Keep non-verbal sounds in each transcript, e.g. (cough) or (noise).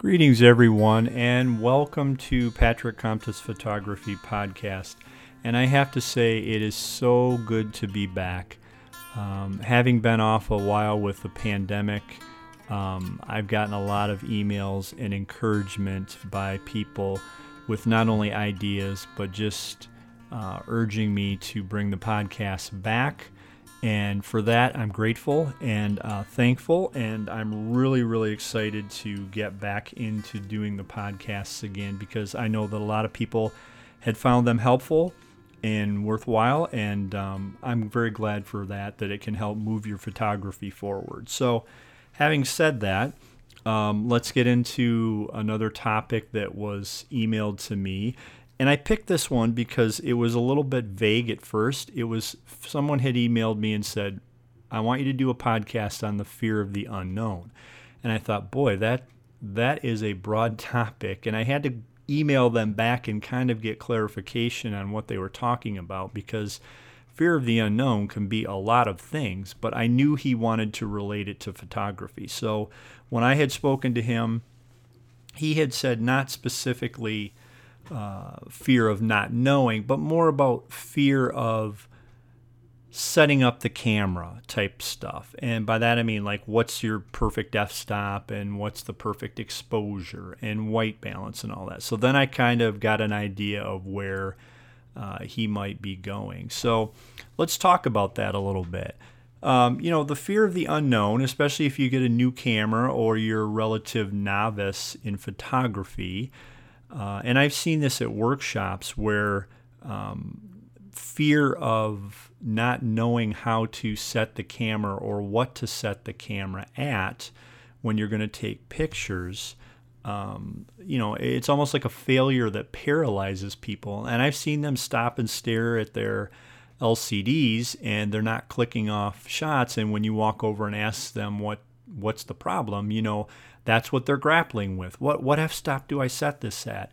Greetings, everyone, and welcome to Patrick Comtus Photography Podcast. And I have to say, it is so good to be back. Um, having been off a while with the pandemic, um, I've gotten a lot of emails and encouragement by people with not only ideas, but just uh, urging me to bring the podcast back and for that, I'm grateful and uh, thankful. And I'm really, really excited to get back into doing the podcasts again because I know that a lot of people had found them helpful and worthwhile. And um, I'm very glad for that, that it can help move your photography forward. So, having said that, um, let's get into another topic that was emailed to me. And I picked this one because it was a little bit vague at first. It was someone had emailed me and said, "I want you to do a podcast on the fear of the unknown." And I thought, "Boy, that that is a broad (laughs) topic." And I had to email them back and kind of get clarification on what they were talking about because fear of the unknown can be a lot of things, but I knew he wanted to relate it to photography. So when I had spoken to him, he had said not specifically uh, fear of not knowing, but more about fear of setting up the camera type stuff. And by that I mean like what's your perfect f stop and what's the perfect exposure and white balance and all that. So then I kind of got an idea of where uh, he might be going. So let's talk about that a little bit. Um, you know, the fear of the unknown, especially if you get a new camera or you're a relative novice in photography, uh, and I've seen this at workshops where um, fear of not knowing how to set the camera or what to set the camera at when you're going to take pictures. Um, you know, it's almost like a failure that paralyzes people. And I've seen them stop and stare at their LCDs and they're not clicking off shots. And when you walk over and ask them what what's the problem, you know, that's what they're grappling with. What what f stop do I set this at?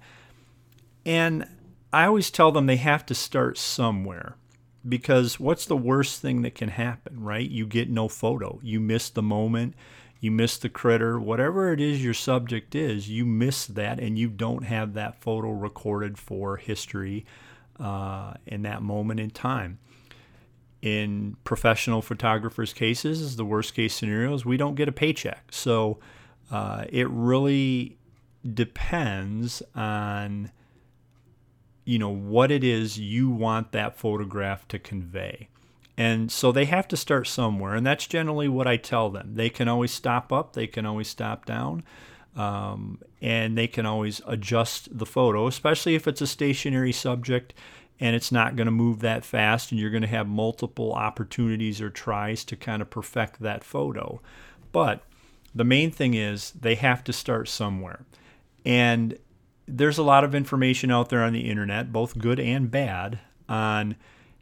And I always tell them they have to start somewhere because what's the worst thing that can happen, right? You get no photo. You miss the moment, you miss the critter, whatever it is your subject is, you miss that and you don't have that photo recorded for history uh, in that moment in time. In professional photographers' cases, the worst case scenario is we don't get a paycheck. So uh, it really depends on you know what it is you want that photograph to convey. And so they have to start somewhere and that's generally what i tell them. They can always stop up they can always stop down um, and they can always adjust the photo especially if it's a stationary subject and it's not going to move that fast and you're going to have multiple opportunities or tries to kind of perfect that photo. But the main thing is they have to start somewhere. And there's a lot of information out there on the internet, both good and bad, on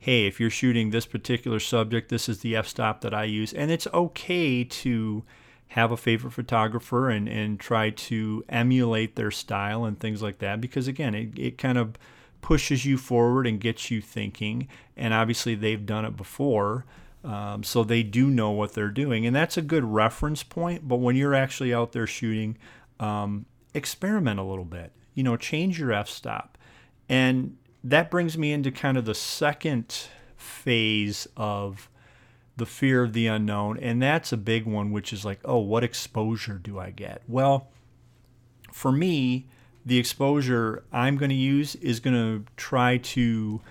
hey, if you're shooting this particular subject, this is the f stop that I use. And it's okay to have a favorite photographer and, and try to emulate their style and things like that because, again, it, it kind of pushes you forward and gets you thinking. And obviously, they've done it before. Um, so they do know what they're doing. And that's a good reference point. But when you're actually out there shooting, um, experiment a little bit. You know, change your f stop. And that brings me into kind of the second phase of the fear of the unknown. And that's a big one, which is like, oh, what exposure do I get? Well, for me, the exposure I'm going to use is going to try to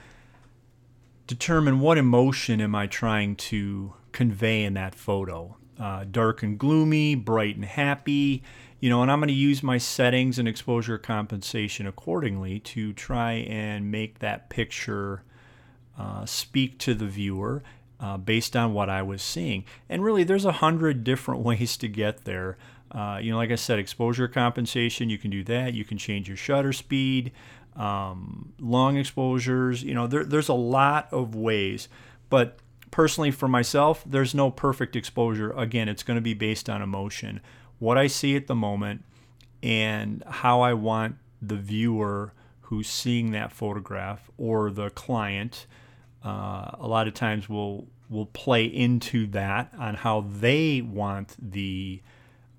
determine what emotion am I trying to convey in that photo. Uh, dark and gloomy, bright and happy, you know, and I'm going to use my settings and exposure compensation accordingly to try and make that picture uh, speak to the viewer uh, based on what I was seeing. And really, there's a hundred different (laughs) ways to get there. Uh, you know, like I said, exposure compensation, you can do that. You can change your shutter speed um, long exposures. You know, there, there's a lot of ways. But personally, for myself, there's no perfect exposure. Again, it's going to be based on emotion, what I see at the moment, and how I want the viewer who's seeing that photograph or the client. Uh, a lot of times will will play into that on how they want the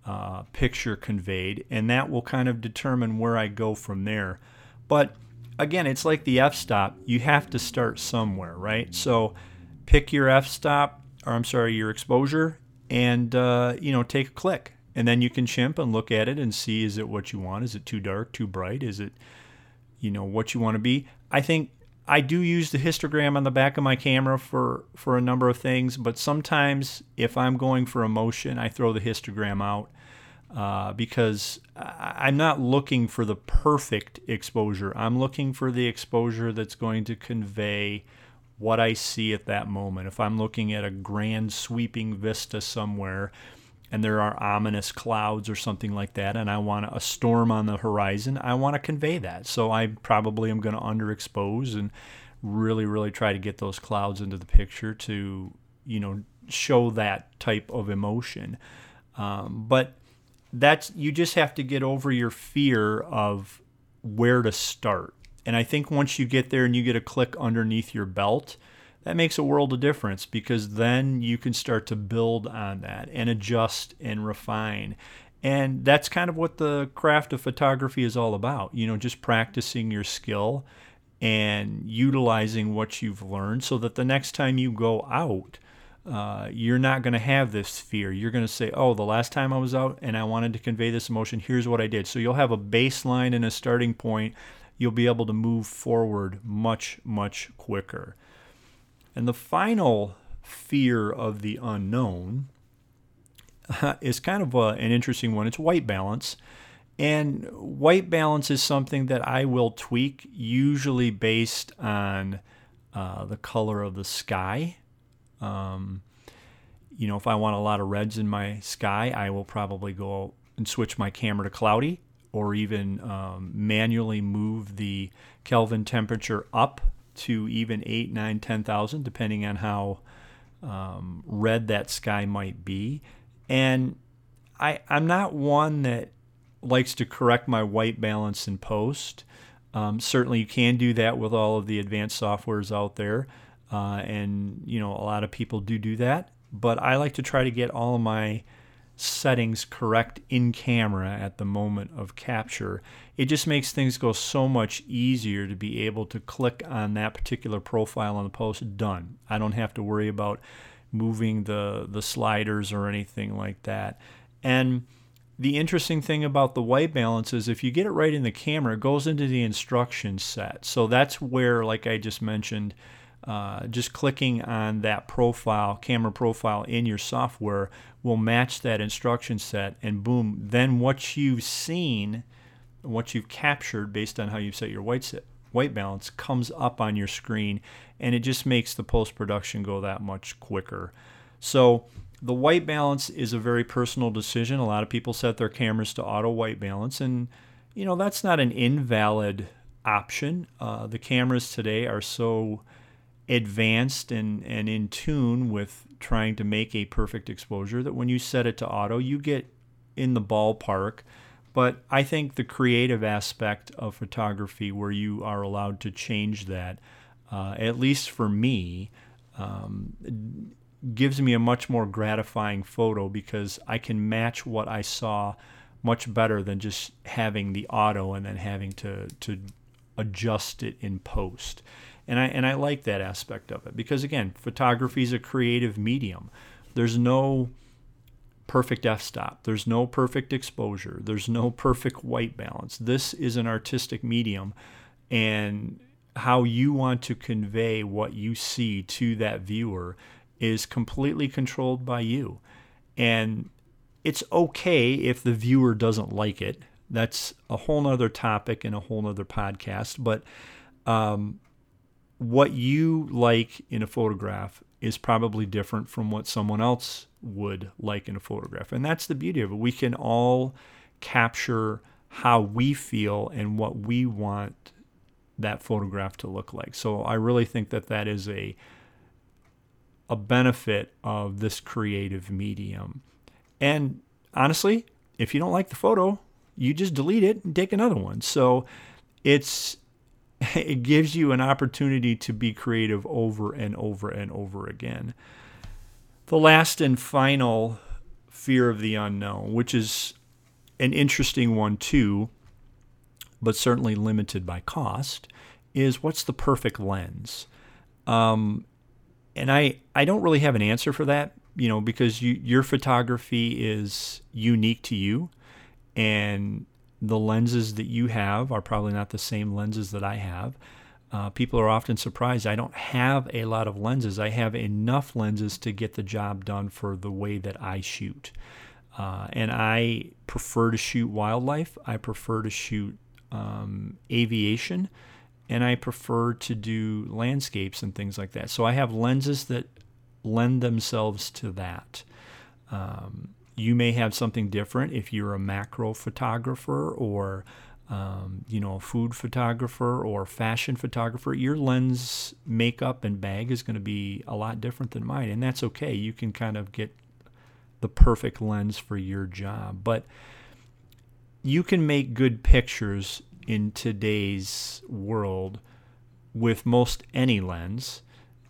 uh, picture conveyed, and that will kind of determine where I go from there. But again, it's like the f stop. You have to start somewhere, right? So pick your f stop, or I'm sorry, your exposure, and uh, you know take a click, and then you can chimp and look at it and see is it what you want? Is it too dark, too bright? Is it you know what you want to be? I think I do use the histogram on the back of my camera for for a number of things, but sometimes if I'm going for emotion, I throw the histogram out uh, because I'm not looking for the perfect exposure. I'm looking for the exposure that's going to convey what I see at that moment. If I'm looking at a grand sweeping vista somewhere and there are ominous clouds or something like that, and I want a storm on the horizon, I want to convey that. So I probably am going to underexpose and really, really try to get those clouds into the picture to, you know, show that type of emotion. Um, but that's you just have to get over your fear of where to start. And I think once you get there and you get a click underneath your belt, that makes a world of difference because then you can start to build on that and adjust and refine. And that's kind of what the craft of photography is all about. You know, just practicing your skill and utilizing what you've learned so that the next time you go out, uh, you're not going to have this fear. You're going to say, oh, the last time I was out and I wanted to convey this emotion, here's what I did. So you'll have a baseline and a starting point. You'll be able to move forward much, much quicker. And the final fear of the unknown (laughs) is kind of a, an interesting one. It's white balance. And white balance is something that I will tweak, usually based on uh, the color of the sky. Um, you know, if I want a lot of reds in my sky, I will probably go and switch my camera to cloudy or even um, manually move the Kelvin temperature up to even eight, nine, ten thousand, depending on how um, red that sky might be. And I, I'm not one that likes to correct my white balance in post. Um, certainly, you can do that with all of the advanced softwares out there, uh, and you know a lot of people do do that. But I like to try to get all of my settings correct in camera at the moment of capture, it just makes things go so much easier to be able to click on that particular profile on the post. Done. I don't have to worry about moving the the sliders or anything like that. And the interesting thing about the white balance is if you get it right in the camera, it goes into the instruction set. So that's where, like I just mentioned, uh, just clicking on that profile, camera profile in your software will match that instruction set, and boom, then what you've seen, what you've captured based on how you've set your white set, white balance comes up on your screen, and it just makes the post production go that much quicker. So the white balance is a very personal decision. A lot of people set their cameras to auto white balance, and you know that's not an invalid option. Uh, the cameras today are so advanced and, and in tune with trying to make a perfect exposure that when you set it to auto, you get in the ballpark. But I think the creative aspect of photography, where you are allowed to change that, uh, at least for me, um, gives me a much more gratifying photo because I can match what I saw much better than just having the auto and then having to, to adjust it in post. And I and I like that aspect of it because again, photography is a creative medium. There's no perfect f-stop. There's no perfect exposure. There's no perfect white balance. This is an artistic medium and how you want to convey what you see to that viewer is completely controlled by you. And it's okay if the viewer doesn't like it. That's a whole nother topic and a whole nother podcast. But um, what you like in a photograph is probably different from what someone else would like in a photograph. And that's the beauty of it. We can all capture how we feel and what we want that photograph to look like. So I really think that that is a a benefit of this creative medium. And honestly, if you don't like the photo, you just delete it and take another one. So it's (laughs) it gives you an opportunity to be creative over and over and over again. The last and final fear of the unknown, which is an interesting one too, but certainly limited by cost, is what's the perfect lens? Um, and I, I don't really have an answer for that, you know, because you, your photography is unique to you, and the lenses that you have are probably not the same lenses that I have. Uh, people are often surprised I don't have a lot of lenses. I have enough lenses to get the job done for the way that I shoot. Uh, and I prefer to shoot wildlife. I prefer to shoot um, aviation, and I prefer to do landscapes and things like that. So I have lenses that lend themselves to that. Um, you may have something different if you're a macro photographer or um, you know, a food photographer or fashion photographer, your lens makeup and bag is going to be a lot different than mine, and that's okay. You can kind of get the perfect lens for your job, but you can make good pictures in today's world with most any lens,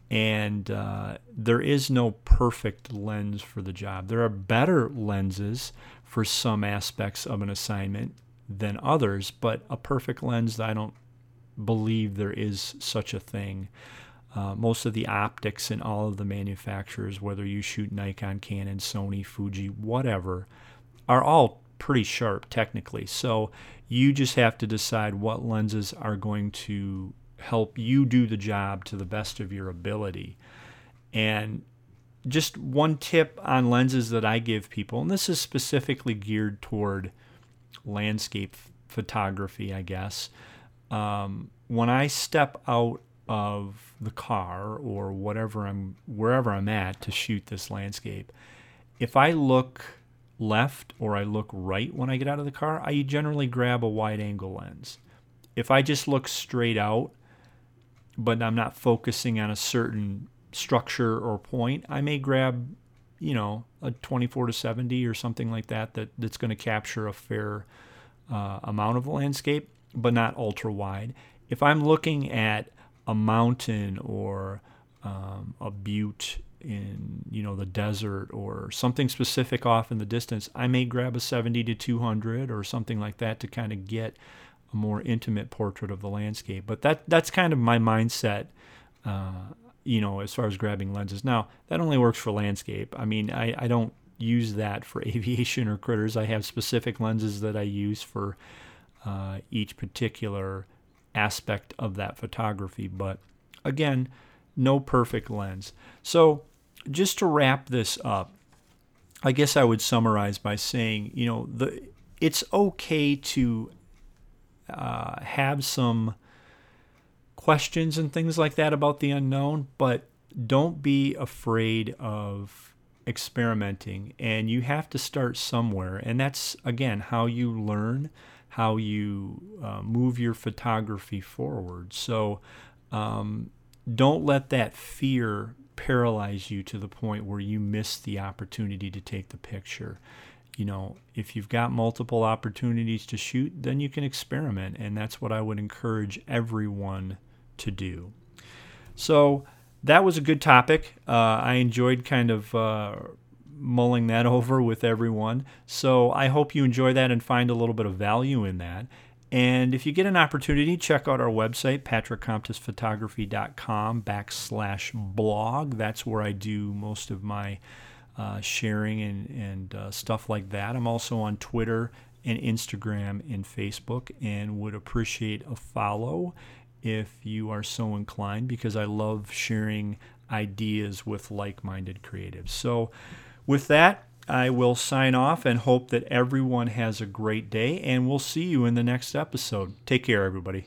and uh, there is no perfect lens for the job. There are better lenses for some aspects of an assignment than others, but a perfect lens, I don't believe there is such a thing. Uh, most of the optics in all of the manufacturers, whether you shoot Nikon, Canon, Sony, Fuji, whatever, are all pretty sharp technically. So you just have to decide what lenses are going to help you do the job to the best of your ability. And just one tip on lenses that I give people, and this is specifically geared toward landscape photography, I guess. Um, when I step out of the car or whatever I'm wherever I'm at to shoot this landscape, if I look left or I look right when I get out of the car, I generally grab a wide angle lens. If I just look straight out, but I'm not focusing on a certain structure or point, I may grab, you know, a 24 to 70 or something like that, that that's going to capture a fair uh, amount of landscape, but not ultra wide. If I'm looking at a mountain or um, a butte in you know the desert or something specific off in the distance, I may grab a 70 to 200 or something like that to kind of get a more intimate portrait of the landscape. But that that's kind of my mindset. Uh, you know, as far as grabbing lenses. Now, that only works for landscape. I mean, I, I don't use that for (laughs) aviation or critters. I have specific lenses that I use for uh, each particular aspect of that photography. But again, no perfect lens. So, just to wrap this up, I guess I would summarize by saying, you know, the it's okay to uh, have some questions and things like that about the unknown, but don't be afraid of experimenting. And you have to start somewhere. And that's again how you learn how you uh, move your photography forward. So um, don't let that fear paralyze you to the point where you miss the opportunity to take the picture you know if you've got multiple opportunities to shoot then you can experiment and that's what i would encourage everyone to do so that was a good topic. Uh, I enjoyed kind of uh, mulling that (laughs) over with everyone. So I hope you enjoy that and find a little bit of value in that. And if you get an opportunity, check out our website, patrickcomptusphotography.com backslash blog. That's where I do most of my uh, sharing and, and uh, stuff like that. I'm also on Twitter and Instagram and Facebook and would appreciate a follow if you are so inclined because I love sharing ideas with like minded creatives. So, with that, I will sign off and hope that everyone has a great day, and we'll see you in the next episode. Take care, everybody.